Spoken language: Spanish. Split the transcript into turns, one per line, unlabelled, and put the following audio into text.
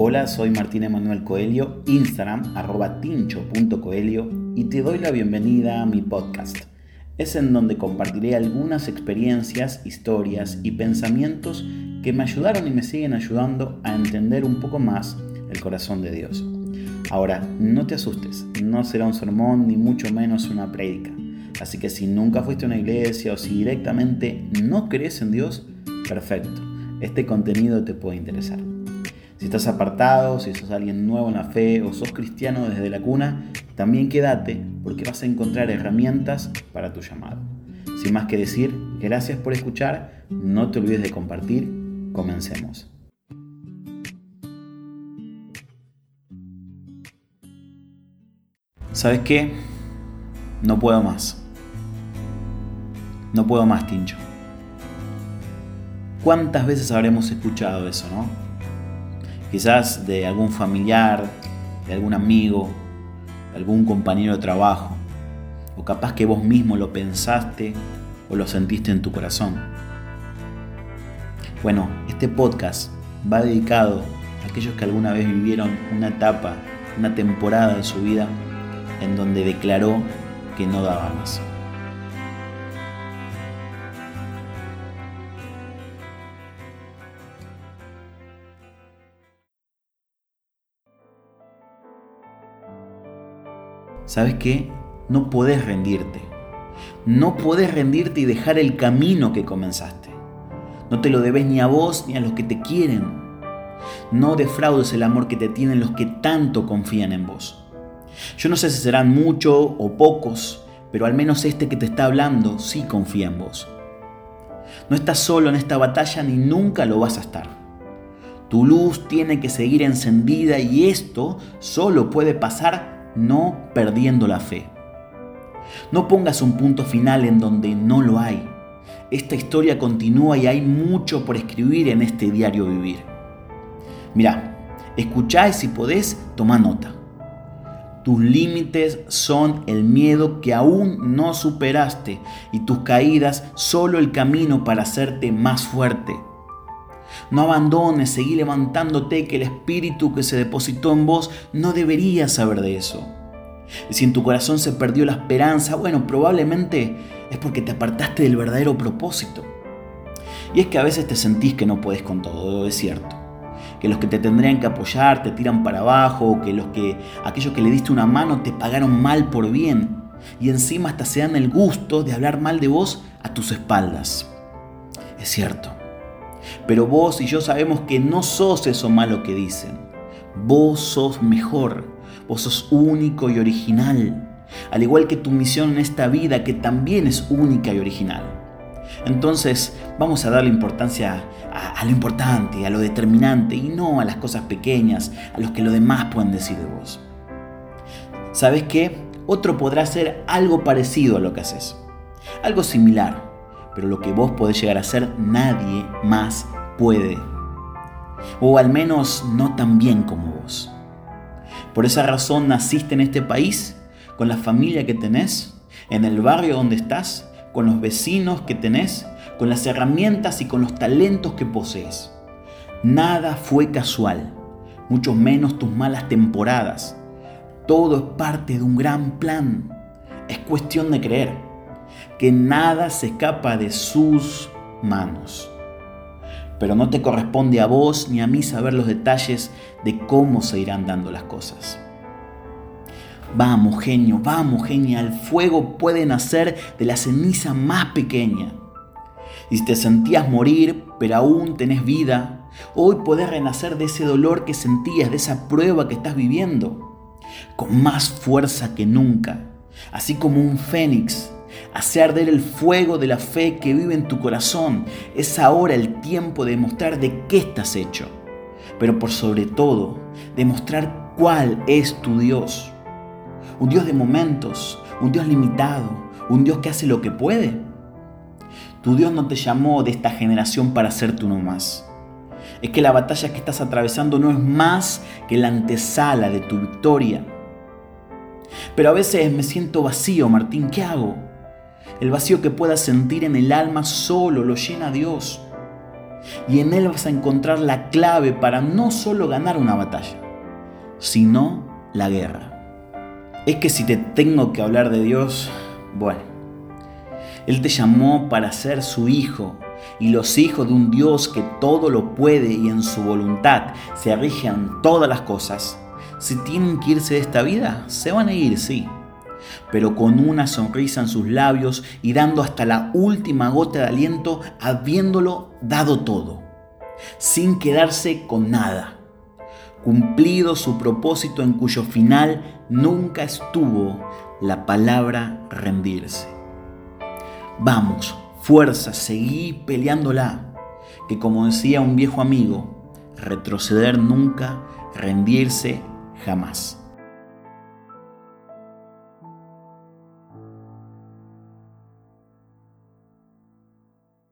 Hola, soy Martín Emanuel Coelho, Instagram arroba tincho.coelho y te doy la bienvenida a mi podcast. Es en donde compartiré algunas experiencias, historias y pensamientos que me ayudaron y me siguen ayudando a entender un poco más el corazón de Dios. Ahora, no te asustes, no será un sermón ni mucho menos una prédica. Así que si nunca fuiste a una iglesia o si directamente no crees en Dios, perfecto, este contenido te puede interesar. Si estás apartado, si sos alguien nuevo en la fe o sos cristiano desde la cuna, también quédate porque vas a encontrar herramientas para tu llamado. Sin más que decir, gracias por escuchar, no te olvides de compartir, comencemos. ¿Sabes qué? No puedo más. No puedo más, Tincho. ¿Cuántas veces habremos escuchado eso, no? Quizás de algún familiar, de algún amigo, de algún compañero de trabajo, o capaz que vos mismo lo pensaste o lo sentiste en tu corazón. Bueno, este podcast va dedicado a aquellos que alguna vez vivieron una etapa, una temporada de su vida en donde declaró que no daba más. ¿Sabes qué? No puedes rendirte. No puedes rendirte y dejar el camino que comenzaste. No te lo debes ni a vos ni a los que te quieren. No defraudes el amor que te tienen los que tanto confían en vos. Yo no sé si serán muchos o pocos, pero al menos este que te está hablando sí confía en vos. No estás solo en esta batalla ni nunca lo vas a estar. Tu luz tiene que seguir encendida y esto solo puede pasar no perdiendo la fe. No pongas un punto final en donde no lo hay. Esta historia continúa y hay mucho por escribir en este diario vivir. Mira, escuchá y si podés, toma nota. Tus límites son el miedo que aún no superaste y tus caídas solo el camino para hacerte más fuerte. No abandones, seguí levantándote que el espíritu que se depositó en vos no debería saber de eso. Y si en tu corazón se perdió la esperanza, bueno, probablemente es porque te apartaste del verdadero propósito. Y es que a veces te sentís que no puedes con todo, es cierto. Que los que te tendrían que apoyar te tiran para abajo, que los que aquellos que le diste una mano te pagaron mal por bien y encima hasta se dan el gusto de hablar mal de vos a tus espaldas. Es cierto. Pero vos y yo sabemos que no sos eso malo que dicen. Vos sos mejor. Vos sos único y original. Al igual que tu misión en esta vida que también es única y original. Entonces vamos a darle importancia a, lo importante, a lo determinante y no a las cosas pequeñas, a los que lo demás pueden decir de vos. ¿Sabes qué? Otro podrá hacer algo parecido a lo que haces. Algo similar pero lo que vos podés llegar a ser nadie más puede. O al menos no tan bien como vos. Por esa razón naciste en este país, con la familia que tenés, en el barrio donde estás, con los vecinos que tenés, con las herramientas y con los talentos que posees. Nada fue casual, mucho menos tus malas temporadas. Todo es parte de un gran plan. Es cuestión de creer que nada se escapa de sus manos. Pero no te corresponde a vos ni a mí saber los detalles de cómo se irán dando las cosas. Vamos, genio, vamos, genia, el fuego puede nacer de la ceniza más pequeña. Y si te sentías morir, pero aún tenés vida, hoy podés renacer de ese dolor que sentías, de esa prueba que estás viviendo, con más fuerza que nunca, así como un fénix Hace arder el fuego de la fe que vive en tu corazón. Es ahora el tiempo de demostrar de qué estás hecho. Pero por sobre todo, demostrar cuál es tu Dios. Un Dios de momentos, un Dios limitado, un Dios que hace lo que puede. Tu Dios no te llamó de esta generación para hacerte uno más. Es que la batalla que estás atravesando no es más que la antesala de tu victoria. Pero a veces me siento vacío, Martín, ¿qué hago? El vacío que puedas sentir en el alma solo lo llena Dios. y en Él vas a encontrar la clave para no solo ganar una batalla, sino la guerra. Es que si te tengo que hablar de Dios, bueno, Él te llamó para ser su hijo y los hijos de un Dios que todo lo puede y en su voluntad se rigen todas las cosas. Si tienen que irse de esta vida, se van a ir, sí, pero con una sonrisa en sus labios y dando hasta la última gota de aliento, habiéndolo dado todo, sin quedarse con nada cumplido su propósito en cuyo final nunca estuvo la palabra rendirse. Vamos, fuerza, seguí peleándola, que como decía un viejo amigo, retroceder nunca, rendirse jamás.